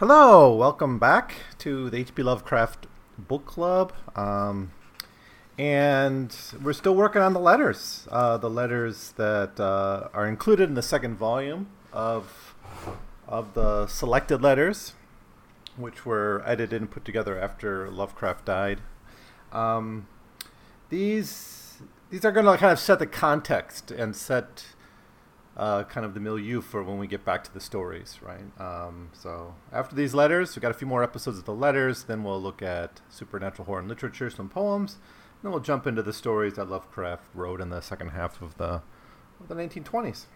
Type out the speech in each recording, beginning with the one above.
Hello, welcome back to the H.P. Lovecraft Book Club. Um, and we're still working on the letters, uh, the letters that uh, are included in the second volume of of the selected letters, which were edited and put together after Lovecraft died. Um, these these are going to kind of set the context and set uh, kind of the milieu for when we get back to the stories, right? Um, so after these letters, we've got a few more episodes of the letters. Then we'll look at supernatural horror and literature, some poems. And Then we'll jump into the stories that Lovecraft wrote in the second half of the of the 1920s.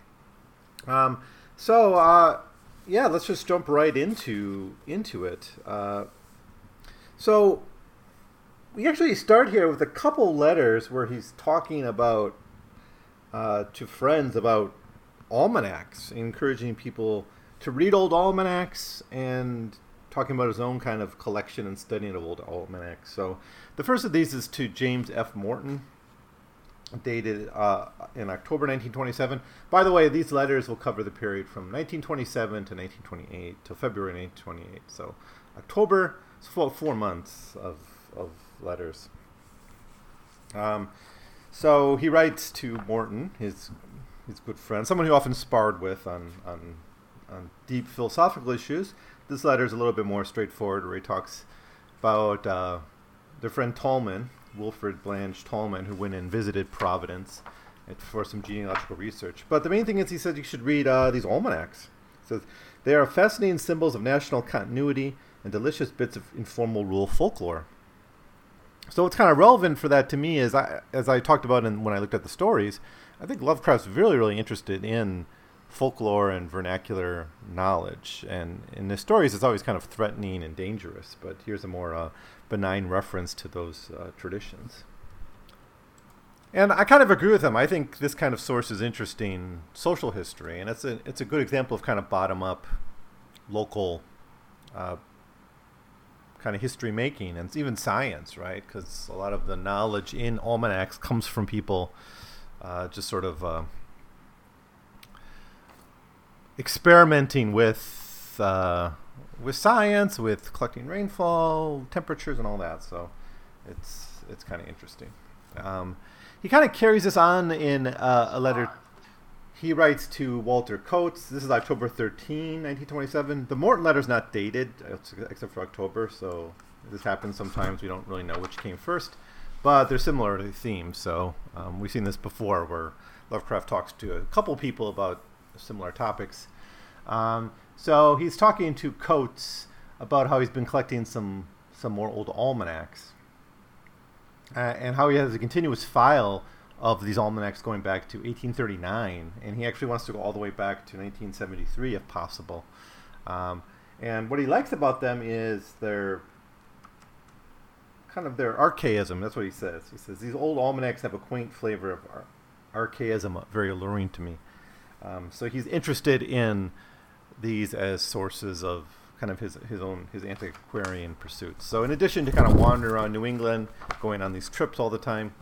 Um, so uh, yeah, let's just jump right into into it. Uh, so we actually start here with a couple letters where he's talking about uh, to friends about almanacs, encouraging people to read old almanacs and talking about his own kind of collection and studying of old almanacs. So the first of these is to James F. Morton, dated uh, in October 1927. By the way, these letters will cover the period from 1927 to 1928 to February 1928. So October, four, four months of, of letters. Um, so he writes to Morton, his his good friend, someone he often sparred with on, on, on deep philosophical issues. This letter is a little bit more straightforward, where he talks about uh, their friend Talman, Wilfred Blanch Talman, who went and visited Providence for some genealogical research. But the main thing is he said you should read uh, these almanacs. He says they are fascinating symbols of national continuity and delicious bits of informal rural folklore. So what's kind of relevant for that to me is, I, as I talked about in, when I looked at the stories, I think Lovecraft's really, really interested in folklore and vernacular knowledge. And in the stories, it's always kind of threatening and dangerous, but here's a more uh, benign reference to those uh, traditions. And I kind of agree with him. I think this kind of source is interesting social history, and it's a it's a good example of kind of bottom up, local, uh, kind of history making, and it's even science, right? Because a lot of the knowledge in almanacs comes from people uh, just sort of uh, experimenting with uh, with science, with collecting rainfall, temperatures, and all that. So it's it's kind of interesting. Um, he kind of carries this on in uh, a letter he writes to Walter Coates. This is October 13, 1927. The Morton letter is not dated, except for October, so this happens sometimes. We don't really know which came first but they're similar to themes. So um, we've seen this before, where Lovecraft talks to a couple people about similar topics. Um, so he's talking to Coates about how he's been collecting some some more old almanacs, uh, and how he has a continuous file of these almanacs going back to 1839, and he actually wants to go all the way back to 1973 if possible. Um, and what he likes about them is their kind of their archaism. That's what he says. He says these old almanacs have a quaint flavor of ar- archaism, very alluring to me. Um, so he's interested in these as sources of kind of his his own his antiquarian pursuits. So in addition to kind of wandering around New England, going on these trips all the time,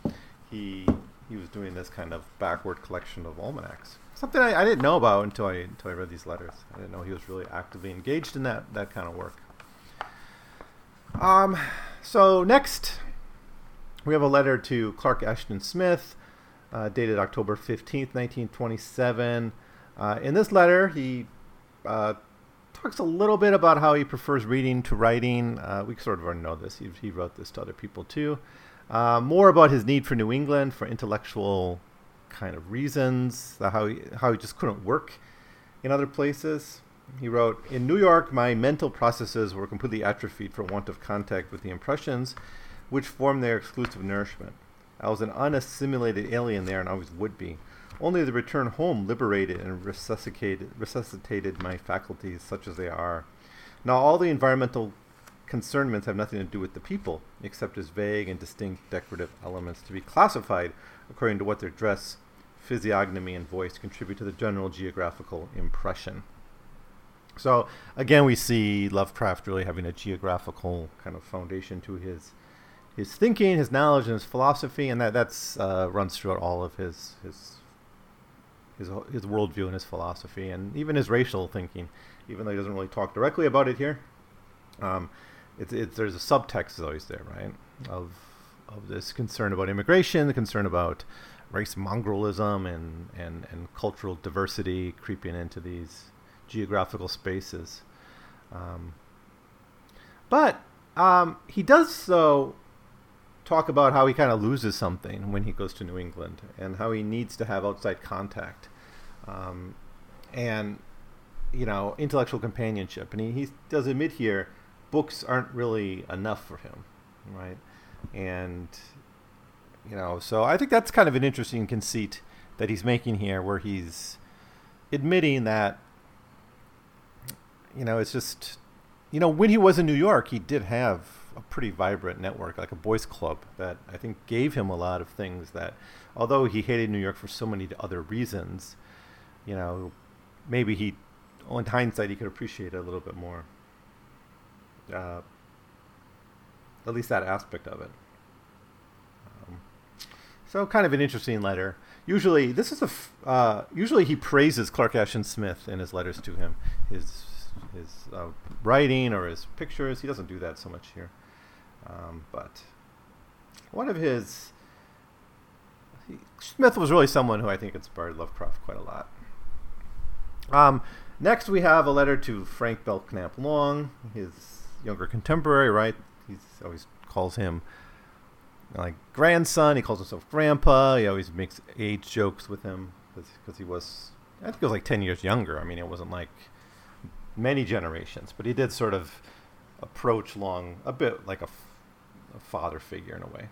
he he was doing this kind of backward collection of almanacs. Something I, I didn't know about until I until I read these letters. I didn't know he was really actively engaged in that that kind of work. Um, so next, we have a letter to Clark Ashton Smith, uh, dated October 15th, 1927. Uh, in this letter, he uh, talks a little bit about how he prefers reading to writing. Uh, we sort of already know this. He, he wrote this to other people too. Uh, more about his need for New England for intellectual kind of reasons, how he, how he just couldn't work in other places. He wrote, In New York, my mental processes were completely atrophied for want of contact with the impressions which form their exclusive nourishment. I was an unassimilated alien there and always would be. Only the return home liberated and resuscitated, resuscitated my faculties, such as they are. Now, all the environmental concernments have nothing to do with the people, except as vague and distinct decorative elements to be classified according to what their dress, physiognomy, and voice contribute to the general geographical impression. So again, we see Lovecraft really having a geographical kind of foundation to his his thinking, his knowledge, and his philosophy, and that that's uh, runs throughout all of his his his his worldview and his philosophy, and even his racial thinking. Even though he doesn't really talk directly about it here, Um, it's, it's there's a subtext always there, right? Of of this concern about immigration, the concern about race mongrelism, and, and, and cultural diversity creeping into these geographical spaces. Um, but um, he does so talk about how he kind of loses something when he goes to New England and how he needs to have outside contact um, and you know intellectual companionship. And he, he does admit here books aren't really enough for him, right? And you know, so I think that's kind of an interesting conceit that he's making here, where he's admitting that you know it's just you know when he was in New York, he did have a pretty vibrant network, like a boys' club, that I think gave him a lot of things that, although he hated New York for so many other reasons, you know, maybe he, in hindsight, he could appreciate it a little bit more. Uh, at least that aspect of it. Um, so, kind of an interesting letter. Usually, this is a. F- uh, usually, he praises Clark Ashton Smith in his letters to him, his his uh, writing or his pictures. He doesn't do that so much here. Um, but one of his he, Smith was really someone who I think inspired Lovecraft quite a lot. Um, next, we have a letter to Frank Belknap Long, his younger contemporary. Right, he always calls him like grandson. He calls himself grandpa. He always makes age jokes with him because he was, I think, he was like ten years younger. I mean, it wasn't like many generations, but he did sort of approach Long a bit like a a father figure in a way.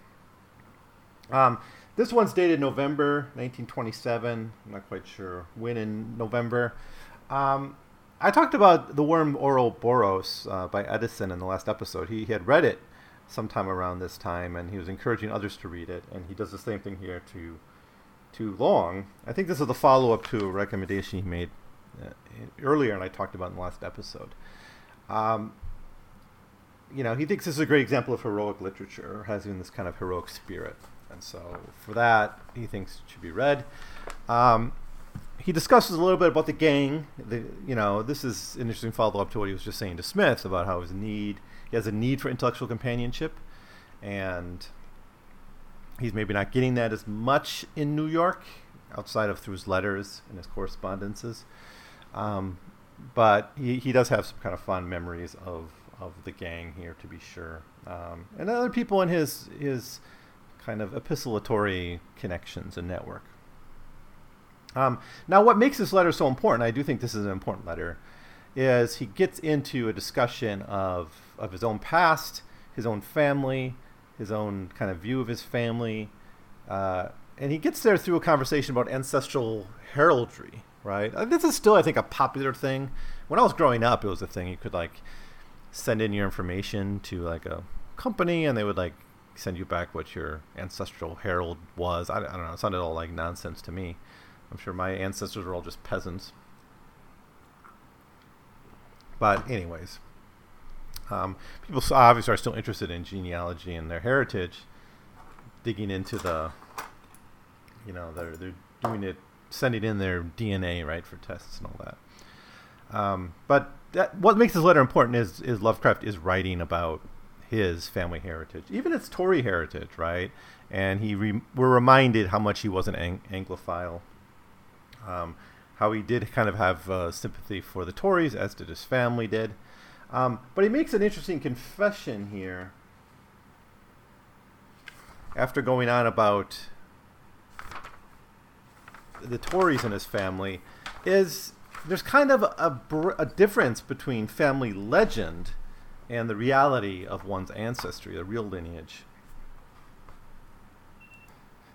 Um, this one's dated November 1927. I'm not quite sure when in November. Um, I talked about the worm Ouroboros uh, by Eddison in the last episode. He, he, had read it sometime around this time, and he was encouraging others to read it. And he does the same thing here to to Long. I think this is the follow up to a recommendation he made earlier, and I talked about in the last episode. Um, you know, he thinks this is a great example of heroic literature, has even this kind of heroic spirit. And so for that, he thinks it should be read. Um, he discusses a little bit about the gang. The, you know, this is an interesting follow up to what he was just saying to Smith about how his need, he has a need for intellectual companionship, and he's maybe not getting that as much in New York, outside of through his letters and his correspondences. Um, but he, he does have some kind of fond memories of of the gang here, to be sure, um, and other people in his his kind of epistolatory connections and network. Um, now, what makes this letter so important? I do think this is an important letter. Is he gets into a discussion of of his own past, his own family, his own kind of view of his family, uh, and he gets there through a conversation about ancestral heraldry. Right. Uh, this is still, I think, a popular thing. When I was growing up, it was a thing you could like send in your information to like a company and they would like send you back what your ancestral herald was. I, I don't know. It sounded all like nonsense to me. I'm sure my ancestors were all just peasants. But anyways, um, people obviously are still interested in genealogy and their heritage, digging into the, you know, they're they're doing it, sending in their DNA right for tests and all that. Um, but that, what makes this letter important is is Lovecraft is writing about his family heritage, even its Tory heritage, right? And he re- we're reminded how much he was an ang- Anglophile, um, how he did kind of have uh, sympathy for the Tories, as did his family did. Um, but he makes an interesting confession here after going on about the Tories in his family. Is there's kind of a, a, difference between family legend and the reality of one's ancestry, the real lineage.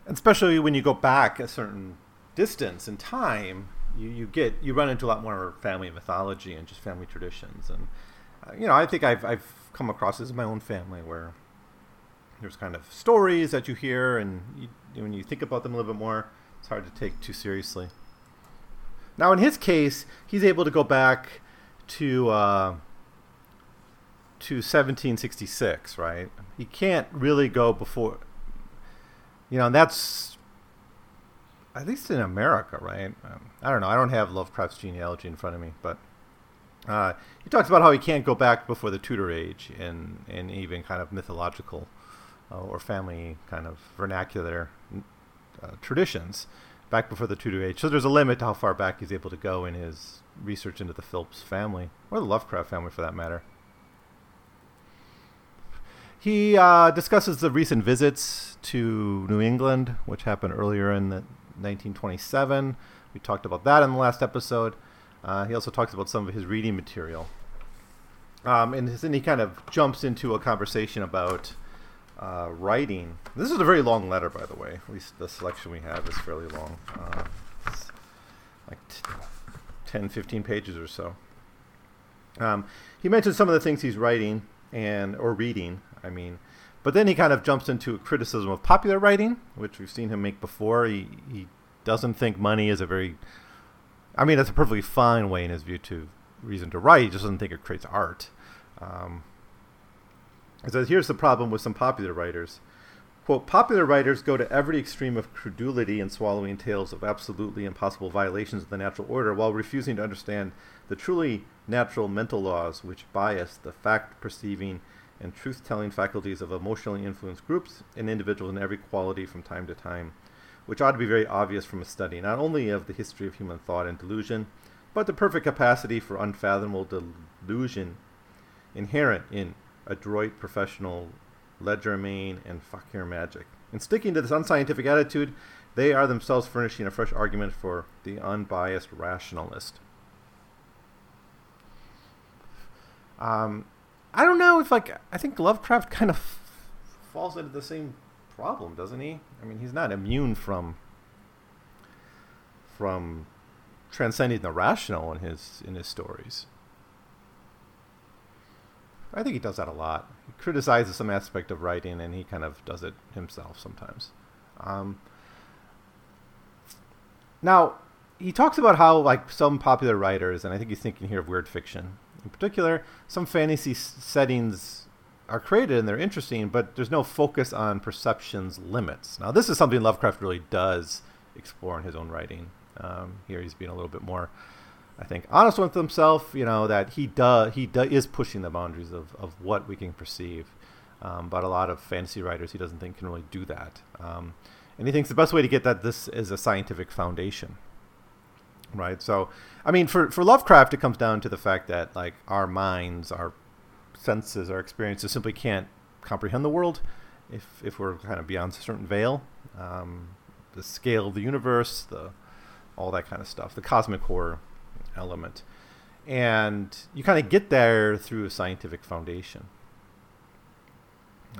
And especially when you go back a certain distance in time, you, you get you run into a lot more family mythology and just family traditions. And uh, you know, I think I've I've come across this in my own family where there's kind of stories that you hear, and you, when you think about them a little bit more, it's hard to take too seriously. Now, in his case, he's able to go back to uh, to 1766, right? He can't really go before. You know, and that's at least in America, right? Um, I don't know. I don't have Lovecraft's genealogy in front of me, but Uh, he talks about how he can't go back before the Tudor age and, and even kind of mythological uh, or family kind of vernacular uh, traditions back before the Tudor age. So there's a limit to how far back he's able to go in his research into the Phillips family, or the Lovecraft family for that matter. He uh, discusses the recent visits to New England, which happened earlier in the 1927. We talked about that in the last episode. Uh, he also talks about some of his reading material. Um, and then he kind of jumps into a conversation about uh, writing. This is a very long letter, by the way. At least the selection we have is fairly long. Uh, like t- 10, 15 pages or so. Um, he mentions some of the things he's writing and or reading. I mean, but then he kind of jumps into a criticism of popular writing, which we've seen him make before. He he doesn't think money is a very I mean, that's a perfectly fine way in his view to reason to write. He just doesn't think it creates art. Um, he says, here's the problem with some popular writers. Quote, popular writers go to every extreme of credulity in swallowing tales of absolutely impossible violations of the natural order while refusing to understand the truly natural mental laws which bias the fact perceiving and truth telling faculties of emotionally influenced groups and individuals in every quality from time to time which ought to be very obvious from a study not only of the history of human thought and delusion, but the perfect capacity for unfathomable delusion inherent in adroit professional legerdemain and fakir magic. In sticking to this unscientific attitude, they are themselves furnishing a fresh argument for the unbiased rationalist. Um, I don't know if like I think Lovecraft kind of falls into the same problem, doesn't he? I mean, he's not immune from from transcending the rational in his in his stories. I think he does that a lot. He criticizes some aspect of writing, and he kind of does it himself sometimes. Um, now, he talks about how, like some popular writers, and I think he's thinking here of weird fiction in particular, some fantasy s- settings are created and they're interesting, but there's no focus on perception's limits. Now, this is something Lovecraft really does explore in his own writing. Um, here, he's being a little bit more, I think, honest with himself. You know that he does he do, is pushing the boundaries of, of what we can perceive. Um, but a lot of fantasy writers he doesn't think can really do that. Um, and he thinks the best way to get that this is a scientific foundation. Right. So, I mean, for for Lovecraft, it comes down to the fact that like our minds, our senses, our experiences simply can't comprehend the world if, if we're kind of beyond a certain veil. Um, the scale of the universe, the all that kind of stuff, the cosmic horror element. And you kind of get there through a scientific foundation.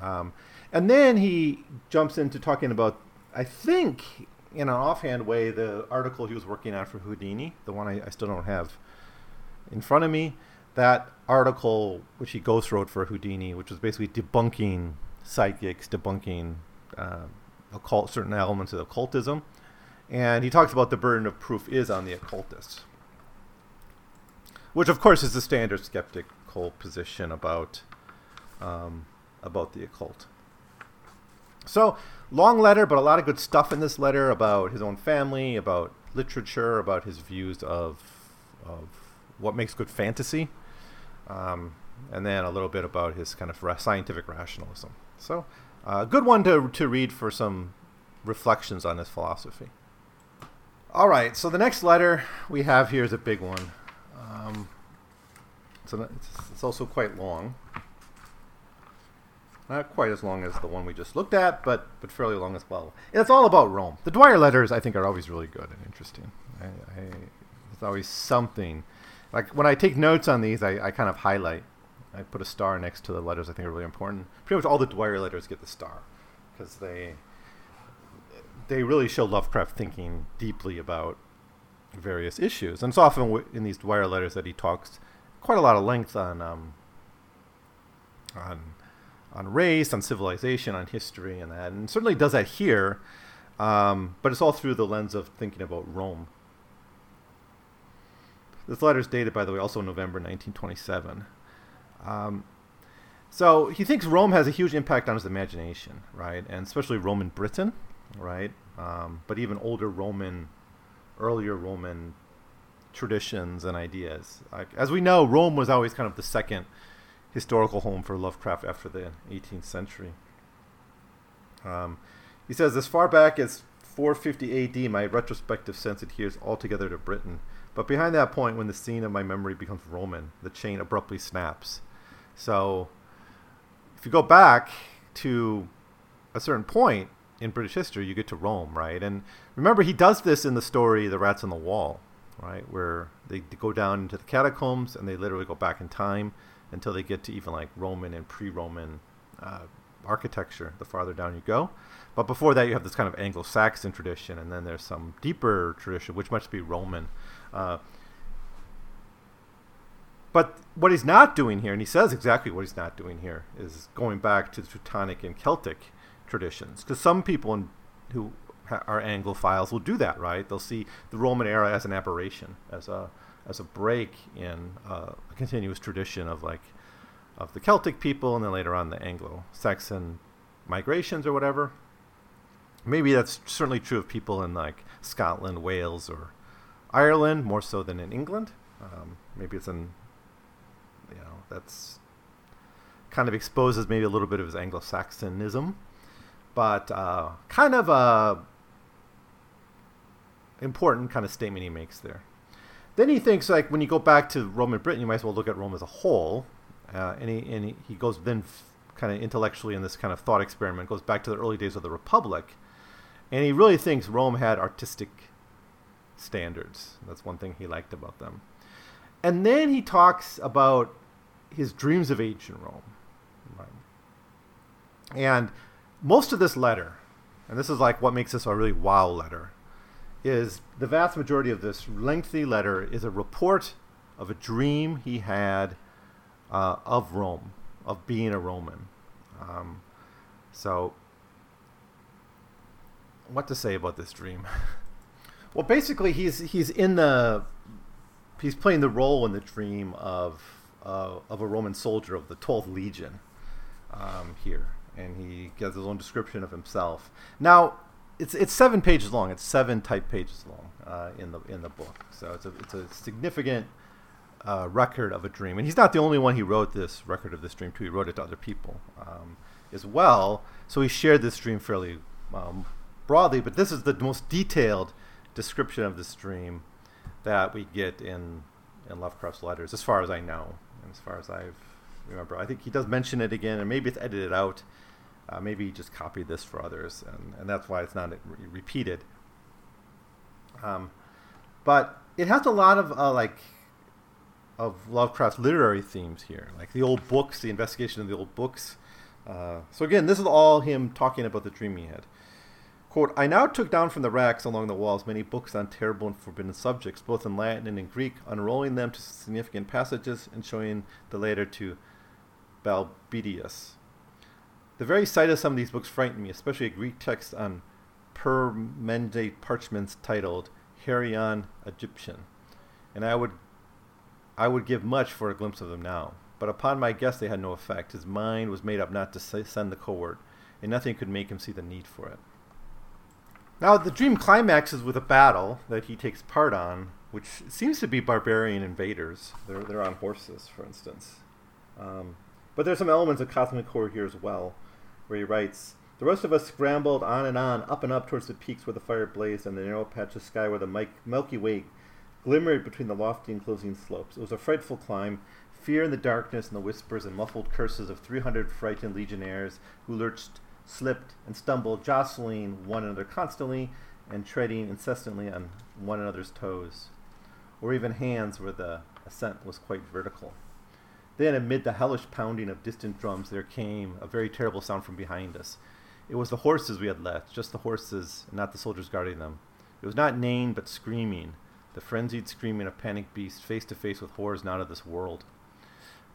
Um, and then he jumps into talking about, I think, in an offhand way, the article he was working on for Houdini, the one I, I still don't have in front of me that article which he ghost wrote for Houdini, which was basically debunking psychics, debunking uh, occult certain elements of occultism, and he talks about the burden of proof is on the occultists, which of course is the standard skeptical position about um, about the occult. So long letter, but a lot of good stuff in this letter about his own family, about literature, about his views of of what makes good fantasy um, and then a little bit about his kind of scientific rationalism. So, a uh, good one to, to read for some reflections on his philosophy. All right, so the next letter we have here is a big one. Um, so it's, it's also quite long. Not quite as long as the one we just looked at, but but fairly long as well. And it's all about Rome. The Dwyer letters, I think, are always really good and interesting. I, I, it's always something like when I take notes on these, I, I kind of highlight. I put a star next to the letters I think are really important. Pretty much all the Dwyer letters get the star because they they really show Lovecraft thinking deeply about various issues. And it's often in these Dwyer letters that he talks quite a lot of length on um, on on race, on civilization, on history, and that. And certainly does that here. Um, but it's all through the lens of thinking about Rome. This letter is dated, by the way, also November 1927. Um, so he thinks Rome has a huge impact on his imagination, right? And especially Roman Britain, right? Um, but even older Roman, earlier Roman traditions and ideas. Like, as we know, Rome was always kind of the second historical home for Lovecraft after the 18th century. Um, he says, as far back as 450 AD, my retrospective sense adheres altogether to Britain. But behind that point, when the scene of my memory becomes Roman, the chain abruptly snaps. So, if you go back to a certain point in British history, you get to Rome, right? And remember, he does this in the story The Rats on the Wall, right? Where they go down into the catacombs and they literally go back in time until they get to even like Roman and pre Roman uh, architecture the farther down you go. But before that, you have this kind of Anglo Saxon tradition, and then there's some deeper tradition, which must be Roman. Uh, but what he's not doing here, and he says exactly what he's not doing here, is going back to the Teutonic and Celtic traditions. Because some people in, who are Anglophiles will do that, right? They'll see the Roman era as an aberration, as a as a break in uh, a continuous tradition of like of the Celtic people, and then later on the Anglo-Saxon migrations or whatever. Maybe that's certainly true of people in like Scotland, Wales, or Ireland more so than in England. Um, maybe it's in, you know, that's kind of exposes maybe a little bit of his Anglo-Saxonism, but uh, kind of a important kind of statement he makes there. Then he thinks like when you go back to Roman Britain, you might as well look at Rome as a whole, uh, and he and he, goes then f- kind of intellectually in this kind of thought experiment goes back to the early days of the Republic, and he really thinks Rome had artistic standards. That's one thing he liked about them. And then he talks about his dreams of ancient Rome. And most of this letter, and this is like what makes this a really wow letter, is the vast majority of this lengthy letter is a report of a dream he had uh, of Rome, of being a Roman. Um, so, what to say about this dream? well, basically, he's he's in the he's playing the role in the dream of uh, of a Roman soldier of the Twelfth Legion um, here, and he gives his own description of himself. Now, it's it's seven pages long. It's seven type pages long uh, in the in the book. So it's a it's a significant uh, record of a dream. And he's not the only one. He wrote this record of this dream too. He wrote it to other people um, as well. So he shared this dream fairly um, broadly. But this is the most detailed description of this dream that we get in in Lovecraft's letters, as far as I know, and as far as I've remember. I think he does mention it again, and maybe it's edited out. Uh, maybe just copied this for others, and, and that's why it's not re- repeated. Um, but it has a lot of uh, like of Lovecraft's literary themes here, like the old books, the investigation of the old books. Uh, so again, this is all him talking about the dream he had. Quote, I now took down from the racks along the walls many books on terrible and forbidden subjects, both in Latin and in Greek, unrolling them to significant passages and showing the later to Balbutius. The very sight of some of these books frightened me, especially a Greek text on permendate parchments titled Hieron Egyptian, and I would I would give much for a glimpse of them now. But upon my guess, they had no effect. His mind was made up not to send the cohort, and nothing could make him see the need for it. Now, the dream climaxes with a battle that he takes part on, which seems to be barbarian invaders. They're, they're on horses, for instance. Um, but there's some elements of cosmic horror here as well, where he writes The rest of us scrambled on and on, up and up towards the peaks where the fire blazed and the narrow patch of sky where the Milky Way glimmered between the lofty enclosing slopes. It was a frightful climb, fear in the darkness and the whispers and muffled curses of 300 frightened legionnaires who lurched slipped and stumbled, jostling one another constantly and treading incessantly on one another's toes, or even hands where the ascent was quite vertical. Then, amid the hellish pounding of distant drums, there came a very terrible sound from behind us. It was the horses we had left, just the horses, and not the soldiers guarding them. It was not neighing, but screaming, the frenzied screaming of panicked beasts face to face with horrors not of this world.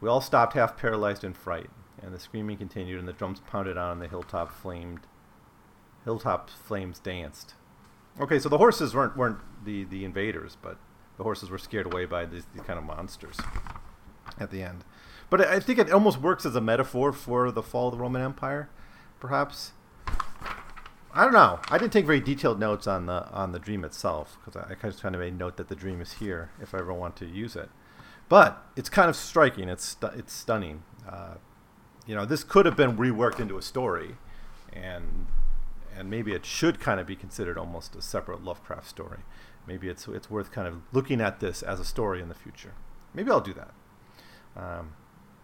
We all stopped half paralyzed in fright and the screaming continued, and the drums pounded on, and the hilltop flamed. Hilltop flames danced. Okay, so the horses weren't weren't the, the invaders, but the horses were scared away by these, these kind of monsters at the end. But I think it almost works as a metaphor for the fall of the Roman Empire, perhaps. I don't know. I didn't take very detailed notes on the on the dream itself because I, I just kind of made note that the dream is here if I ever want to use it. But it's kind of striking. It's stu- it's stunning. Uh, you know, this could have been reworked into a story, and and maybe it should kind of be considered almost a separate Lovecraft story. Maybe it's it's worth kind of looking at this as a story in the future. Maybe I'll do that. Um,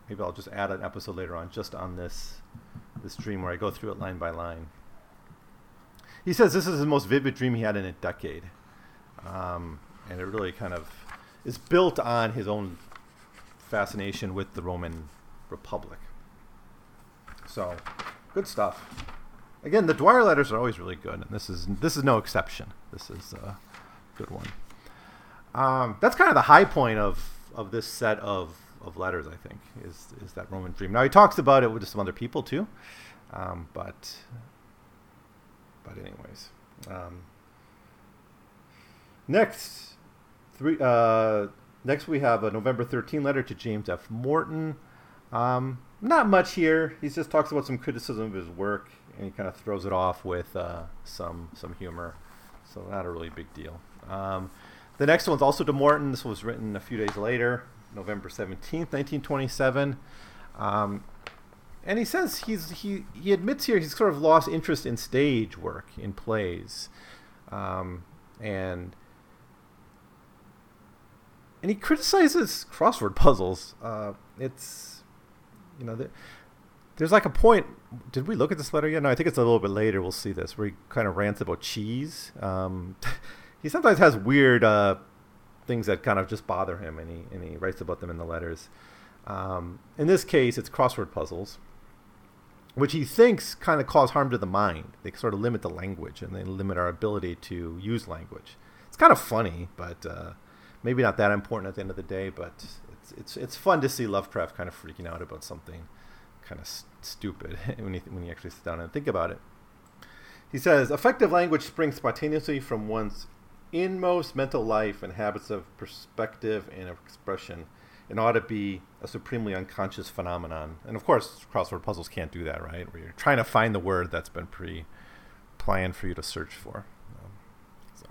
maybe I'll just add an episode later on just on this this dream where I go through it line by line. He says this is the most vivid dream he had in a decade, um, and it really kind of is built on his own fascination with the Roman Republic. So, good stuff. Again, the Dwyer letters are always really good, and this is this is no exception. This is a good one. Um, that's kind of the high point of of this set of, of letters. I think is is that Roman dream. Now he talks about it with some other people too, um, but but anyways. Um, next, three. Uh, next we have a November 13 letter to James F. Morton. Um, not much here. He just talks about some criticism of his work, and he kind of throws it off with uh, some some humor. So not a really big deal. Um, the next one's also to Morton. This was written a few days later, November 17th, 1927. Um, and he says he's he he admits here he's sort of lost interest in stage work in plays, um, and and he criticizes crossword puzzles. Uh, it's you know the, there's like a point. Did we look at this letter yet? No, I think it's a little bit later. We'll see this where he kind of rants about cheese. Um, he sometimes has weird uh, things that kind of just bother him, and he and he writes about them in the letters. Um, in this case, it's crossword puzzles, which he thinks kind of cause harm to the mind. They sort of limit the language and they limit our ability to use language. It's kind of funny, but uh, maybe not that important at the end of the day. But it's it's it's fun to see Lovecraft kind of freaking out about something kind of st- stupid when you when you actually sit down and think about it. He says, effective language springs spontaneously from one's inmost mental life and habits of perspective and expression and ought to be a supremely unconscious phenomenon. And of course, crossword puzzles can't do that, right? Where you're trying to find the word that's been pre-planned for you to search for. Um, so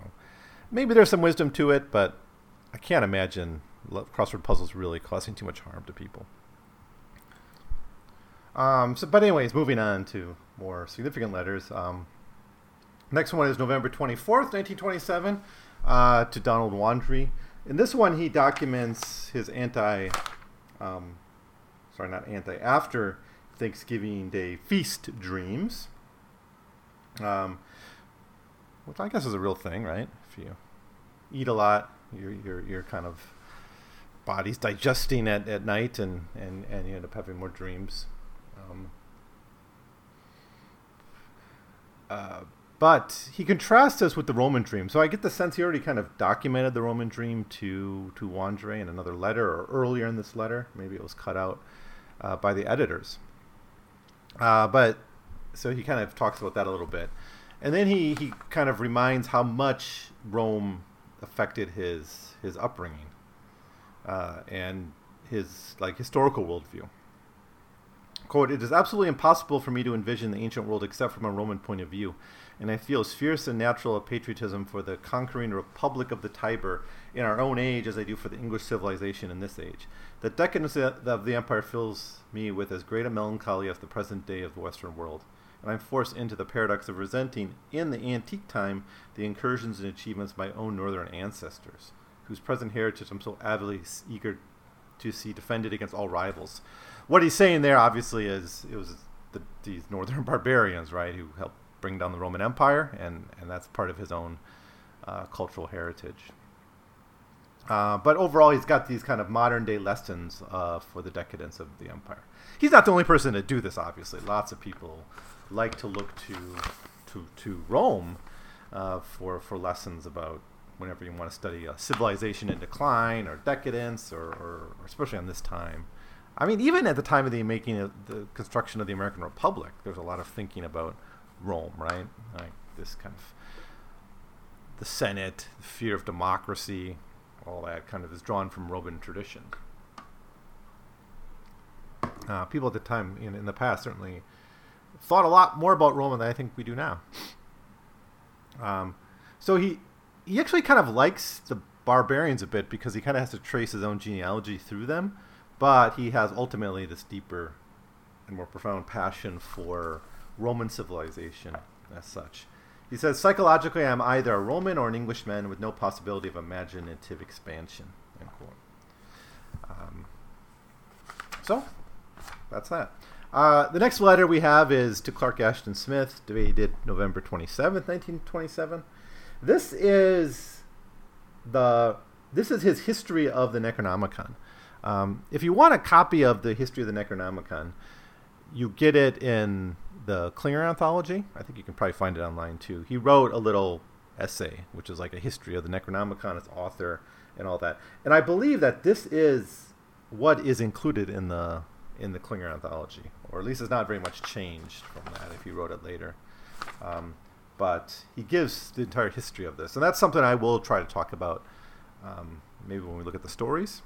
maybe there's some wisdom to it, but I can't imagine crossword puzzles really causing too much harm to people. Um, so, but anyways, moving on to more significant letters. Um, next one is November 24th, 1927, uh, to Donald Wandrei. In this one, he documents his anti, um, sorry, not anti, after Thanksgiving Day feast dreams. Um, which I guess is a real thing, right? If you eat a lot, your your your kind of body's digesting at, at night, and, and, and you end up having more dreams. Um, uh, but he contrasts this with the Roman dream. So I get the sense he already kind of documented the Roman dream to to Wandrei in another letter or earlier in this letter. Maybe it was cut out uh, by the editors. Uh, but so he kind of talks about that a little bit, and then he he kind of reminds how much Rome affected his his upbringing uh, and his like historical worldview. Quote, it is absolutely impossible for me to envision the ancient world except from a Roman point of view and I feel as fierce and natural a patriotism for the conquering republic of the Tiber in our own age as I do for the English civilization in this age. The decadence of the empire fills me with as great a melancholy as the present day of the Western world, and I'm forced into the paradox of resenting, in the antique time, the incursions and achievements of my own northern ancestors, whose present heritage I'm so avidly eager to see defended against all rivals. What he's saying there, obviously, is it was the, these northern barbarians, right, who helped bring down the Roman Empire, and, and that's part of his own uh, cultural heritage. Uh, but overall, he's got these kind of modern day lessons uh, for the decadence of the empire. He's not the only person to do this, obviously. Lots of people like to look to to, to Rome uh, for for lessons about whenever you want to study a civilization in decline or decadence, or, or, or especially on this time. I mean, even at the time of the making of the construction of the American Republic, there's a lot of thinking about Rome, right? Like this kind of the Senate, the fear of democracy, all that kind of is drawn from Roman tradition. Uh, people at the time in, in the past certainly thought a lot more about Rome than I think we do now. Um, so he he actually kind of likes the barbarians a bit because he kind of has to trace his own genealogy through them, but he has ultimately this deeper and more profound passion for Roman civilization as such. He says, psychologically, I'm either a Roman or an Englishman with no possibility of imaginative expansion. Um, so, that's that. Uh, the next letter we have is to Clark Ashton Smith, dated November 27th, 1927. This is the this is his history of the Necronomicon. Um, if you want a copy of the history of the Necronomicon, you get it in the Klinger anthology. I think you can probably find it online too. He wrote a little essay, which is like a history of the Necronomicon, its author, and all that. And I believe that this is what is included in the in the Klinger anthology, or at least it's not very much changed from that if he wrote it later. Um, but he gives the entire history of this, and that's something I will try to talk about um, maybe when we look at the stories,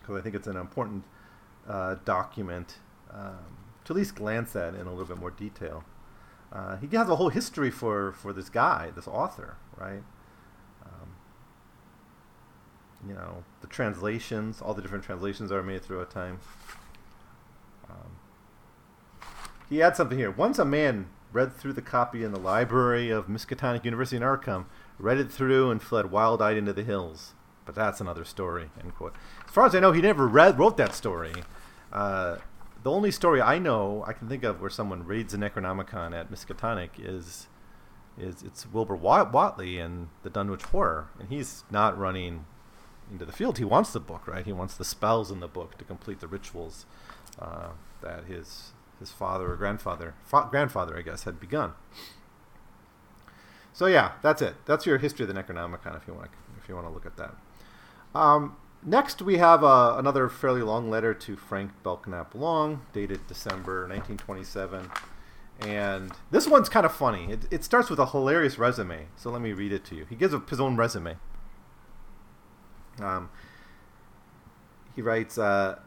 because I think it's an important uh, document um, to at least glance at in a little bit more detail. Uh, he has a whole history for, for this guy, this author, right? Um, you know, the translations, all the different translations that are made throughout time. Um, he adds something here. Once a man read through the copy in the library of Miskatonic University in Arkham, read it through, and fled wild-eyed into the hills. But that's another story. End quote. As far as I know, he never read wrote that story. Uh, the only story I know I can think of where someone reads the Necronomicon at Miskatonic is is it's Wilbur Whateley in the Dunwich Horror, and he's not running into the field. He wants the book, right? He wants the spells in the book to complete the rituals uh, that his his father or grandfather fa- grandfather, I guess, had begun. So yeah, that's it. That's your history of the Necronomicon, if you want to, if you want to look at that. Um, Next, we have uh, another fairly long letter to Frank Belknap Long, dated December 1927. And this one's kind of funny. It, it starts with a hilarious resume. So let me read it to you. He gives his own resume. Um, he writes uh,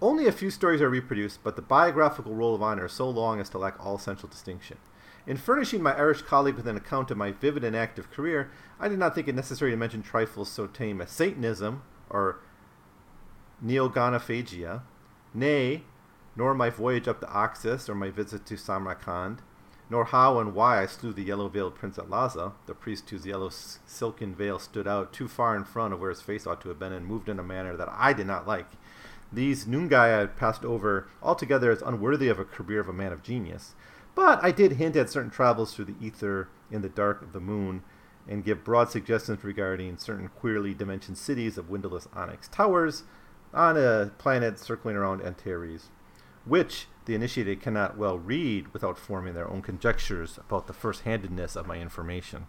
Only a few stories are reproduced, but the biographical roll of honor is so long as to lack all essential distinction. In furnishing my Irish colleague with an account of my vivid and active career, I did not think it necessary to mention trifles so tame as Satanism, or neogonophagia, nay, nor my voyage up the Oxus or my visit to Samarkand, nor how and why I slew the yellow-veiled prince at Lhasa, the priest whose yellow silken veil stood out too far in front of where his face ought to have been and moved in a manner that I did not like. These nugae I passed over altogether as unworthy of a career of a man of genius. But I did hint at certain travels through the ether in the dark of the moon, and give broad suggestions regarding certain queerly dimensioned cities of windowless onyx towers on a planet circling around Antares, which the initiated cannot well read without forming their own conjectures about the first handedness of my information.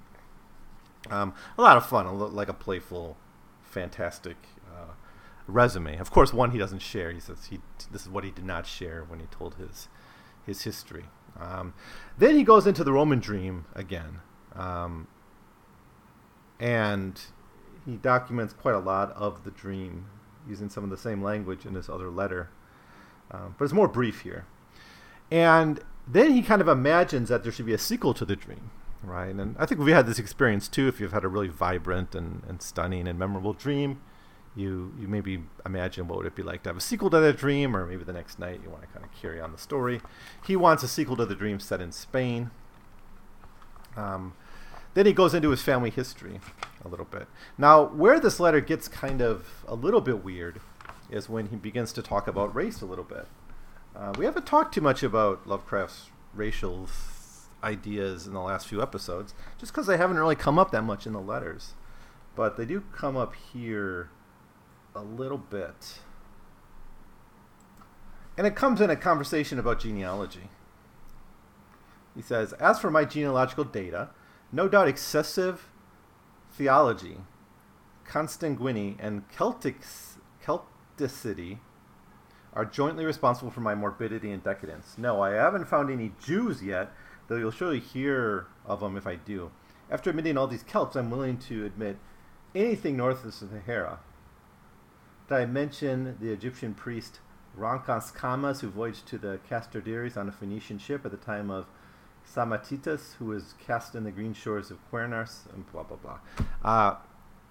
Um, a lot of fun, a lo- like a playful, fantastic uh, resume. Of course, one he doesn't share. He says he this is what he did not share when he told his his history. Um, then he goes into the Roman dream again. Um, and he documents quite a lot of the dream using some of the same language in this other letter. Um, but it's more brief here. And then he kind of imagines that there should be a sequel to the dream, right? And I think we've had this experience too. If you've had a really vibrant and, and stunning and memorable dream, you you maybe imagine what would it be like to have a sequel to that dream, or maybe the next night you want to kind of carry on the story. He wants a sequel to the dream set in Spain. Um, then he goes into his family history a little bit. Now, where this letter gets kind of a little bit weird is when he begins to talk about race a little bit. Uh, we haven't talked too much about Lovecraft's racial ideas in the last few episodes, just because they haven't really come up that much in the letters. But they do come up here a little bit. And it comes in a conversation about genealogy. He says, As for my genealogical data, no doubt excessive theology, consanguinity, and Celtic, Celticity are jointly responsible for my morbidity and decadence. No, I haven't found any Jews yet, though you'll surely hear of them if I do. After admitting all these Celts, I'm willing to admit anything north of the Sahara. Did I mention the Egyptian priest Rancas Kamas, who voyaged to the Cassiterides on a Phoenician ship at the time of Psammetichus, who was cast in the green shores of Quernars, and blah blah blah. Uh,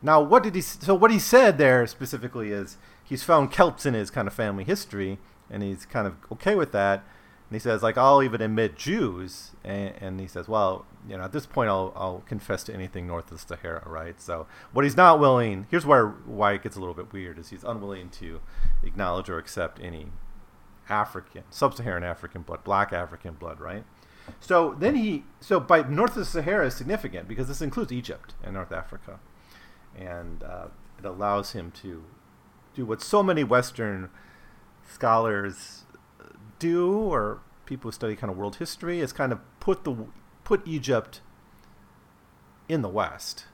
now, what did he? So what he said there specifically is he's found Celts in his kind of family history, and he's kind of okay with that. And he says, like, I'll even admit Jews, and, and he says, well, you know, at this point, I'll, I'll confess to anything north of the Sahara, right? So what he's not willing, here's where why it gets a little bit weird, is he's unwilling to acknowledge or accept any African, sub-Saharan African blood, black African blood, right? So then he, so by north of the Sahara is significant because this includes Egypt and North Africa, and uh, it allows him to do what so many Western scholars do, or people who study kind of world history, is kind of put the put Egypt in the West.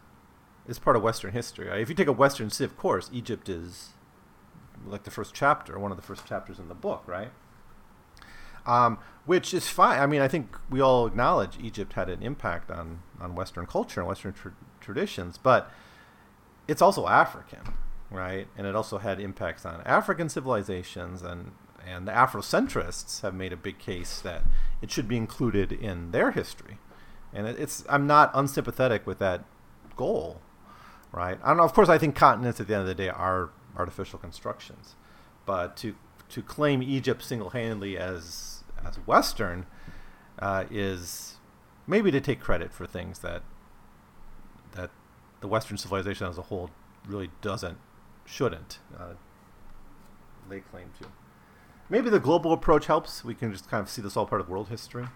It's part of Western history. If you take a Western Civ course, Egypt is like the first chapter, one of the first chapters in the book, right? Um, which is fine. I mean, I think we all acknowledge Egypt had an impact on, on Western culture and Western tra- traditions, but it's also African, right? And it also had impacts on African civilizations, and and the Afrocentrists have made a big case that it should be included in their history. And it, it's I'm not unsympathetic with that goal, right? I don't know. Of course, I think continents at the end of the day are artificial constructions, but to to claim Egypt single-handedly as as Western uh, is maybe to take credit for things that that the Western civilization as a whole really doesn't shouldn't uh, lay claim to. Maybe the global approach helps. We can just kind of see this all part of world history.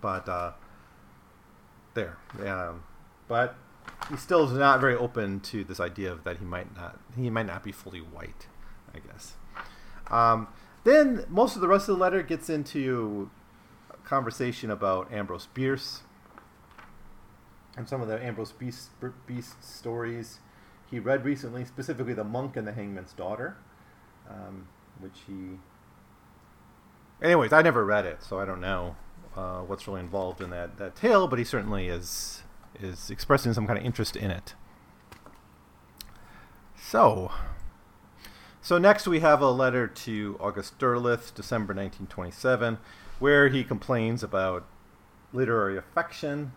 But uh, there, um, but he still is not very open to this idea of that he might not he might not be fully white, I guess. Um, then most of the rest of the letter gets into a conversation about Ambrose Bierce and some of the Ambrose Bierce, Bierce stories he read recently, specifically The Monk and the Hangman's Daughter, um, which he. Anyways, I never read it, so I don't know uh, what's really involved in that, that tale, but he certainly is is expressing some kind of interest in it. So, so next we have a letter to August Derleth, December 1927, where he complains about literary affection,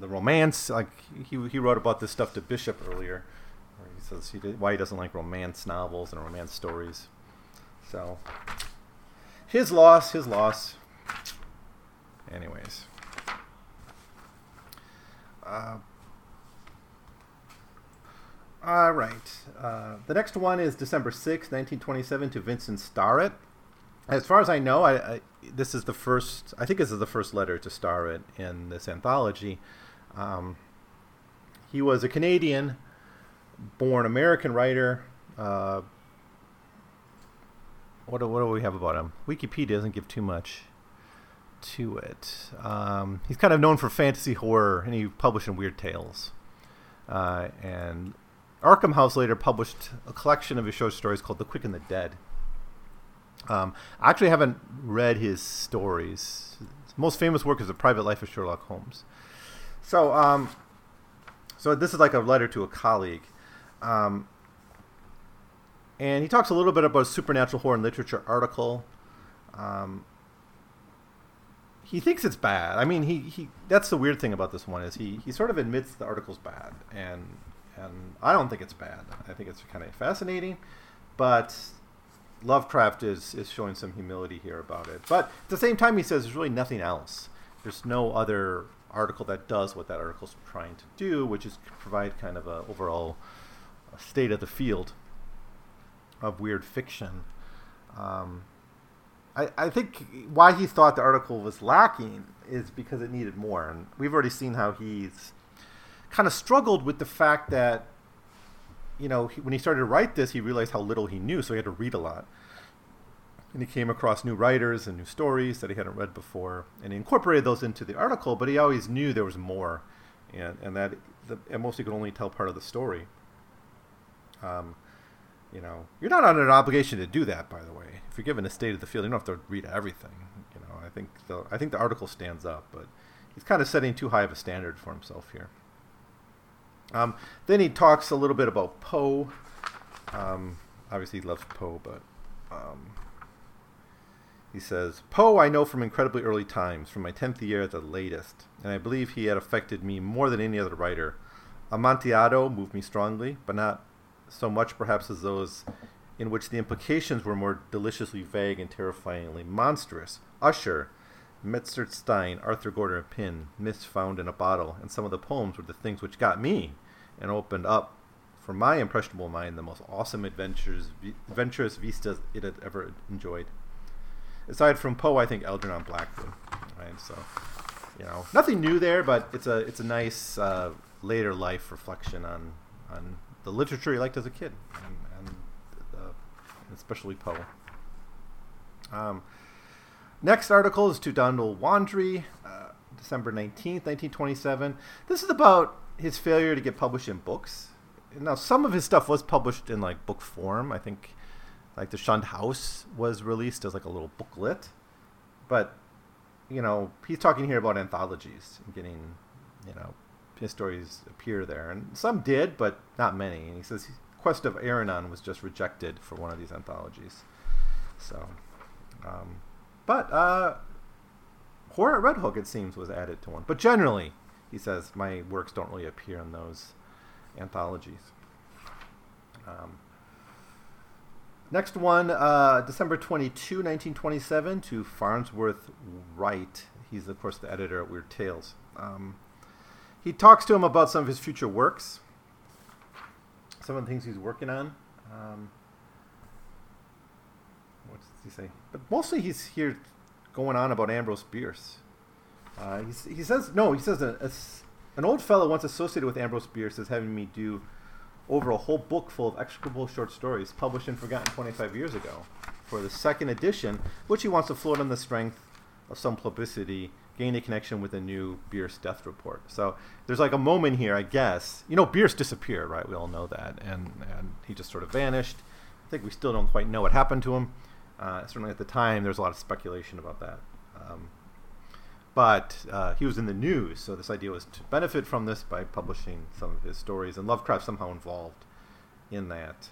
the romance. Like he he wrote about this stuff to Bishop earlier, where he says he did, why he doesn't like romance novels and romance stories. So, his loss, his loss. Anyways. Uh, all right. Uh, the next one is December 6, 1927, to Vincent Starrett. As far as I know, I, I, this is the first, I think this is the first letter to Starrett in this anthology. Um, he was a Canadian born American writer. Uh, what, do, what do we have about him? Wikipedia doesn't give too much to it. Um, he's kind of known for fantasy horror, and he published in Weird Tales. Uh, and Arkham House later published a collection of his short stories called The Quick and the Dead. Um, I actually haven't read his stories. His most famous work is The Private Life of Sherlock Holmes. So, um, so this is like a letter to a colleague. Um, and he talks a little bit about a supernatural horror and literature article. Um, he thinks it's bad. I mean, he, he that's the weird thing about this one is he, he sort of admits the article's bad, and and I don't think it's bad. I think it's kind of fascinating, but Lovecraft is is showing some humility here about it. But at the same time, he says there's really nothing else. There's no other article that does what that article's trying to do, which is provide kind of a overall state of the field of weird fiction. Um, I, I think why he thought the article was lacking is because it needed more. And we've already seen how he's kind of struggled with the fact that, you know, he, when he started to write this, he realized how little he knew, so he had to read a lot. And he came across new writers and new stories that he hadn't read before, and he incorporated those into the article, but he always knew there was more, and, and that the, at most could only tell part of the story. Um, you know, you're not under an obligation to do that, by the way. If you're given a state of the field, you don't have to read everything. You know, I think the I think the article stands up, but he's kind of setting too high of a standard for himself here. Um, then he talks a little bit about Poe. Um, obviously, he loves Poe, but um, He says, Poe I know from incredibly early times, from my 10th year at the latest, and I believe he had affected me more than any other writer. Amontillado moved me strongly, but not so much perhaps as those in which the implications were more deliciously vague and terrifyingly monstrous. Usher, Metzengerstein, Arthur Gordon Pym, Myths Found in a Bottle, and some of the poems were the things which got me and opened up for my impressionable mind the most awesome adventures, adventurous vistas it had ever enjoyed. Aside from Poe, I think Algernon Blackwood. Right, so you know nothing new there, but it's a it's a nice uh, later life reflection on on the literature he liked as a kid, and, and uh, especially Poe. Um, next article is to Donald Wandrei, uh, December 19th, 1927. This is about his failure to get published in books. Now, some of his stuff was published in like book form. I think, like the Shunned House was released as like a little booklet, but you know, he's talking here about anthologies and getting, you know, his stories appear there, and some did, but not many. And he says Quest of Iranon was just rejected for one of these anthologies. So, um, but uh, Horror at Red Hook, it seems, was added to one. But generally, he says my works don't really appear in those anthologies. Um, next one, uh, December 22, 1927, to Farnsworth Wright. He's, of course, the editor at Weird Tales. Um, he talks to him about some of his future works, some of the things he's working on. Um, what does he say? But mostly he's here going on about Ambrose Bierce. Uh, he says, no, he says a, a, an old fellow once associated with Ambrose Bierce is having me do over a whole book full of execrable short stories published and forgotten 25 years ago for the second edition, which he wants to float on the strength of some publicity gain a connection with a new Bierce death report. So there's like a moment here, I guess. You know, Bierce disappeared, right? We all know that, and and he just sort of vanished. I think we still don't quite know what happened to him. Uh, certainly at the time, there's a lot of speculation about that. Um, but uh, he was in the news, so this idea was to benefit from this by publishing some of his stories, and Lovecraft somehow involved in that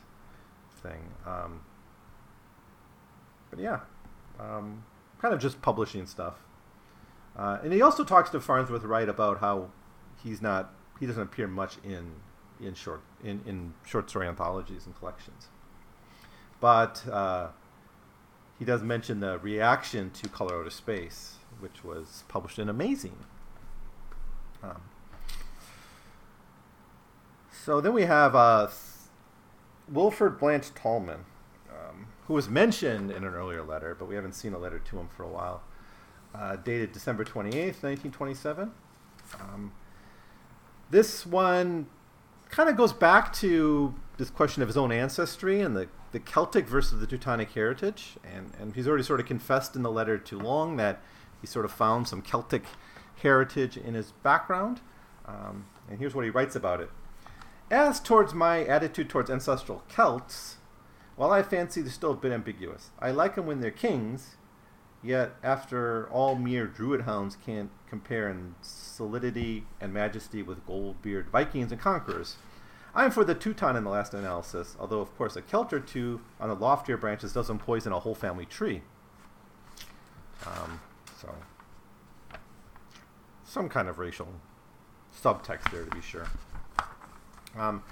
thing. Um, but yeah, um, kind of just publishing stuff. Uh, and he also talks to Farnsworth Wright about how he's not he doesn't appear much in in short in, in short story anthologies and collections. But uh, he does mention the reaction to Color Out of Space, which was published in Amazing. Um, so then we have uh, Wilfred Blanch Talman, um, who was mentioned in an earlier letter, but we haven't seen a letter to him for a while uh, dated December 28th, 1927. Um, this one kind of goes back to this question of his own ancestry and the, the Celtic versus the Teutonic heritage. And, and he's already sort of confessed in the letter to Long that he sort of found some Celtic heritage in his background. Um, and here's what he writes about it. As towards my attitude towards ancestral Celts, while I fancy they're still a bit ambiguous, I like them when they're kings, Yet, after all, mere druid hounds can't compare in solidity and majesty with gold-beard Vikings and conquerors. I'm for the Teuton in the last analysis, although, of course, a Celt or two on the loftier branches doesn't poison a whole family tree. Um, so, some kind of racial subtext there, to be sure. Um,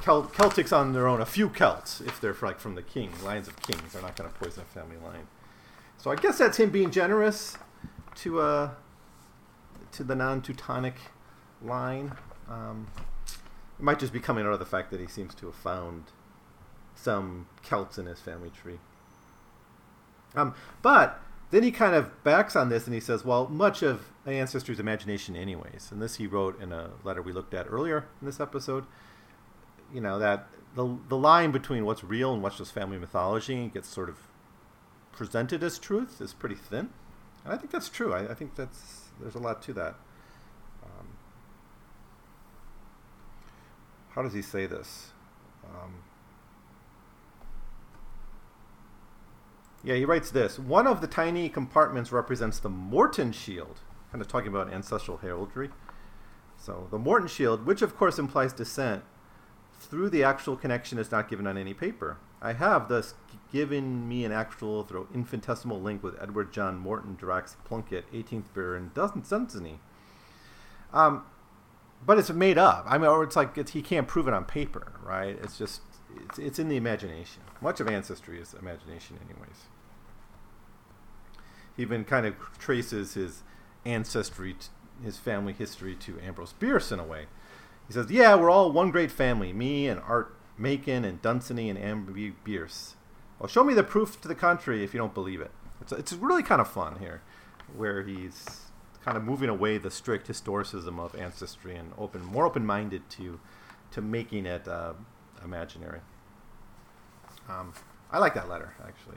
Celtics on their own, a few Celts, if they're like from the king, lines of kings, they're not going to poison a family line. So I guess that's him being generous to uh to the non-Teutonic line. Um, it might just be coming out of the fact that he seems to have found some Celts in his family tree. Um, but then he kind of backs on this and he says, well, much of my ancestry's imagination, anyways. And this he wrote in a letter we looked at earlier in this episode. You know, that the, the line between what's real and what's just family mythology gets sort of presented as truth is pretty thin. And I think that's true. I, I think that's there's a lot to that. Um, how does he say this? Um, yeah, he writes this. One of the tiny compartments represents the Morton shield, kind of talking about ancestral heraldry. So the Morton shield, which of course implies descent through the actual connection is not given on any paper. I have thus given me an actual, through infinitesimal link with Edward John Moreton Drax Plunkett, 18th Baron Dunsany. Um, but it's made up. I mean, or it's like it's, he can't prove it on paper, right? It's just it's, it's in the imagination. Much of ancestry is imagination, anyways. He even kind of traces his ancestry, his family history to Ambrose Bierce in a way. He says, "Yeah, we're all one great family. Me and Art Machen and Dunsany and Ambrose Bierce. Well, show me the proof to the contrary if you don't believe it." It's, it's really kind of fun here, where he's kind of moving away the strict historicism of ancestry and open, more open-minded to, to making it uh, imaginary. Um, I like that letter actually.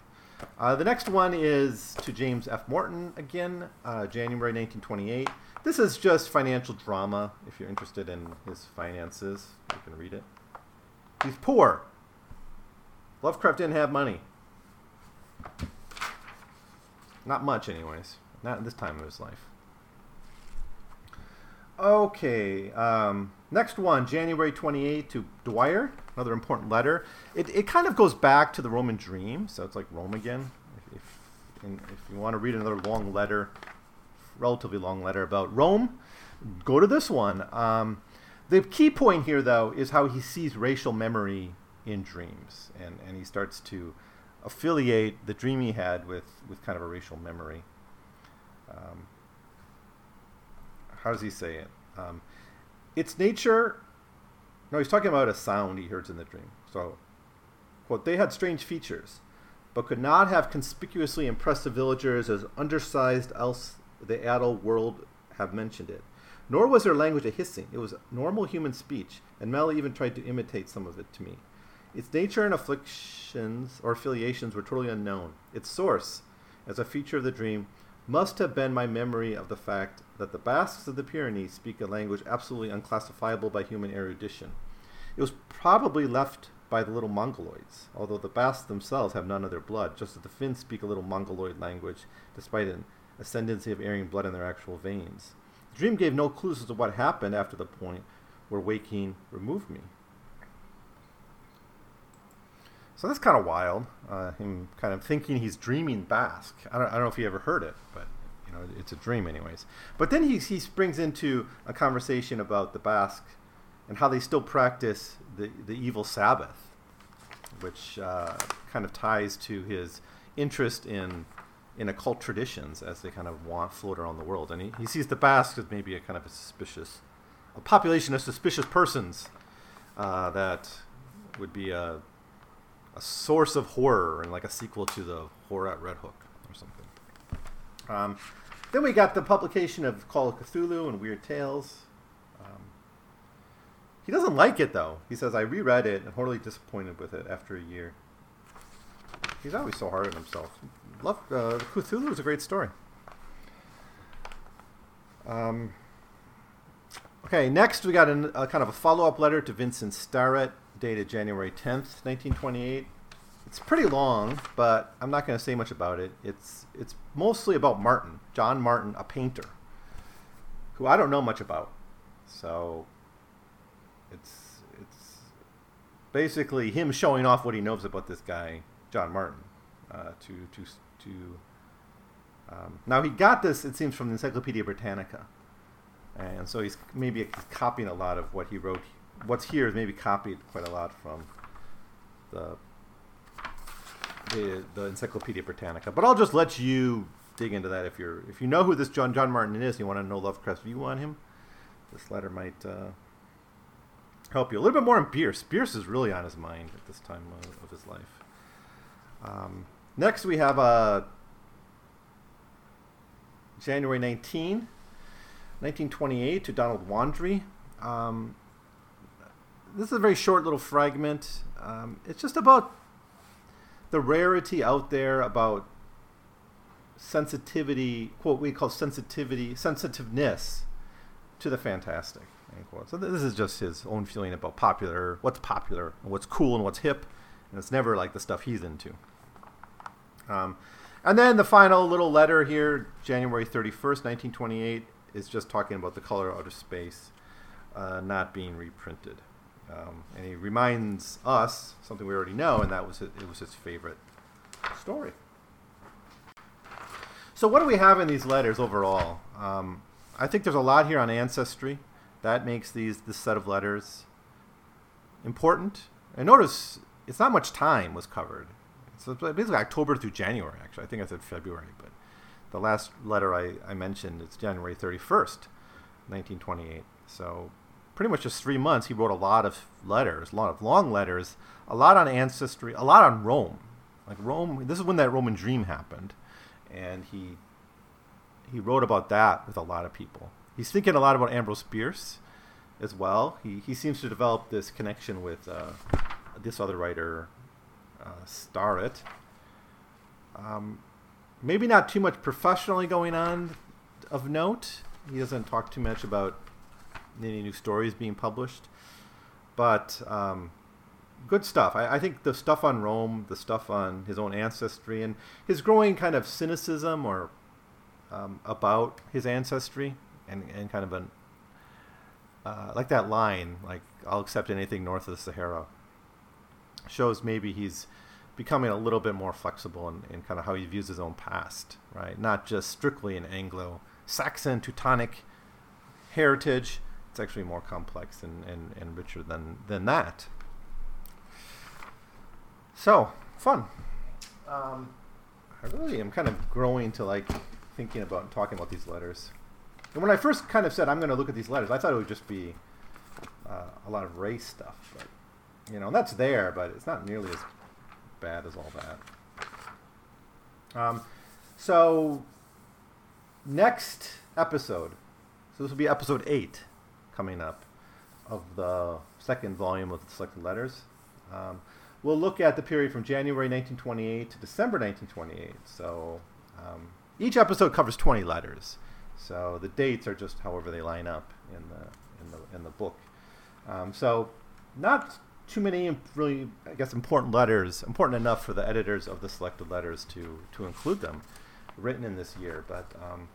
Uh, the next one is to James F. Morton again, uh, January 1928. This is just financial drama. If you're interested in his finances, you can read it. He's poor. Lovecraft didn't have money. Not much, anyways. Not at this time of his life. Okay, um, next one, January 28 to Dwyer, another important letter. It, it kind of goes back to the Roman dream, so it's like Rome again. If, if, if you want to read another long letter, relatively long letter about Rome, go to this one. Um, the key point here, though, is how he sees racial memory in dreams, and, and he starts to affiliate the dream he had with, with kind of a racial memory. Um, how does he say it? Um, its nature. No, he's talking about a sound he heard in the dream. So, quote, they had strange features, but could not have conspicuously impressed the villagers as undersized, else the adult world have mentioned it. Nor was their language a hissing. It was normal human speech, and Melly even tried to imitate some of it to me. Its nature and afflictions or affiliations were totally unknown. Its source, as a feature of the dream, must have been my memory of the fact that the Basques of the Pyrenees speak a language absolutely unclassifiable by human erudition. It was probably left by the little Mongoloids, although the Basques themselves have none of their blood, just as the Finns speak a little Mongoloid language, despite an ascendancy of Aryan blood in their actual veins. The dream gave no clues as to what happened after the point where waking removed me. So that's kind of wild. Uh, him kind of thinking he's dreaming Basque. I don't, I don't know if you ever heard it, but you know, it's a dream, anyways. But then he he springs into a conversation about the Basque and how they still practice the the evil Sabbath, which uh, kind of ties to his interest in in occult traditions as they kind of want float around the world. And he, he sees the Basque as maybe a kind of a suspicious, a population of suspicious persons uh, that would be a a source of horror and like a sequel to the horror at Red Hook or something. Um, then we got the publication of Call of Cthulhu and Weird Tales. Um, he doesn't like it though. He says I reread it and horribly disappointed with it after a year. He's always so hard on himself. Love uh, Cthulhu is a great story. Um, okay, next we got an, a kind of a follow-up letter to Vincent Starrett dated January 10th, 1928. It's pretty long, but I'm not going to say much about it. It's it's mostly about Martin, John Martin, a painter, who I don't know much about. So it's it's basically him showing off what he knows about this guy, John Martin, uh, to to to. Um, now he got this, it seems, from the Encyclopedia Britannica, and so he's maybe copying a lot of what he wrote what's here is maybe copied quite a lot from the the, the Encyclopedia Britannica. But I'll just let you dig into that if you're if you know who this John John Martin is and you want to know Lovecraft's view on him. This letter might uh, help you a little bit more on Bierce. Bierce is really on his mind at this time of, of his life. Um, next, we have uh, January 19, 1928 to Donald Wandrei. Um, this is a very short little fragment. Um, it's just about the rarity out there about sensitivity, quote we call sensitivity, sensitiveness to the fantastic. End quote. So this is just his own feeling about popular, what's popular, and what's cool, and what's hip, and it's never like the stuff he's into. Um, and then the final little letter here, January 31st, 1928, is just talking about the color out of space uh, not being reprinted Um, and he reminds us something we already know, and that was it, it was his favorite story. So, what do we have in these letters overall? Um, I think there's a lot here on ancestry. That makes these this set of letters important. And notice it's not much time was covered. So basically October through January, actually. I think I said February, but the last letter I, I mentioned is January 31st, 1928. So pretty much just three months, he wrote a lot of letters, a lot of long letters, a lot on ancestry, a lot on Rome. Like Rome, this is when that Roman dream happened, and he he wrote about that with a lot of people. He's thinking a lot about Ambrose Bierce as well. He he seems to develop this connection with uh, this other writer, uh, Starrett. Um, maybe not too much professionally going on of note. He doesn't talk too much about any new stories being published. But um, good stuff. I, I, think the stuff on Rome, the stuff on his own ancestry, and his growing kind of cynicism or um, about his ancestry, and, and kind of an uh, like that line, like I'll accept anything north of the Sahara, shows maybe he's becoming a little bit more flexible in, in kind of how he views his own past, right? Not just strictly an Anglo-Saxon, Teutonic heritage, it's actually more complex and, and, and richer than, than that. So, fun. Um, I really am kind of growing to like thinking about and talking about these letters. And when I first kind of said I'm going to look at these letters, I thought it would just be uh, a lot of race stuff. But, you know, that's there, but it's not nearly as bad as all that. Um, so, next episode. So this will be episode eight coming up of the second volume of the Selected Letters. Um, we'll look at the period from January 1928 to December 1928. So um, each episode covers 20 letters. So the dates are just however they line up in the in the in the book. Um, so not too many really, I guess, important letters, important enough for the editors of the selected letters to to include them, written in this year. But um,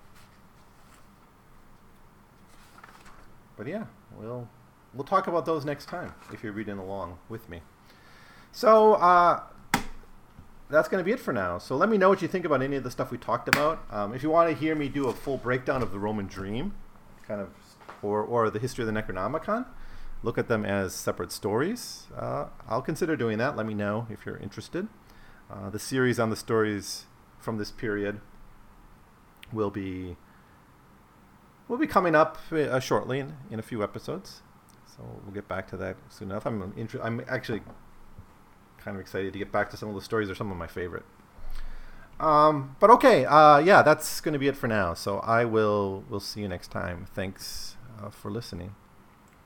but yeah, we'll we'll talk about those next time if you're reading along with me. So uh, that's going to be it for now. So let me know what you think about any of the stuff we talked about. Um, if you want to hear me do a full breakdown of the Roman Dream, kind of, or or the history of the Necronomicon, look at them as separate stories. Uh, I'll consider doing that. Let me know if you're interested. Uh, the series on the stories from this period will be will be coming up uh, shortly in, in a few episodes. So we'll get back to that soon enough. I'm I'm actually kind of excited to get back to some of the stories. Are some of my favorite. Um, but okay, uh, yeah, that's going to be it for now. So I will will see you next time. Thanks uh, for listening.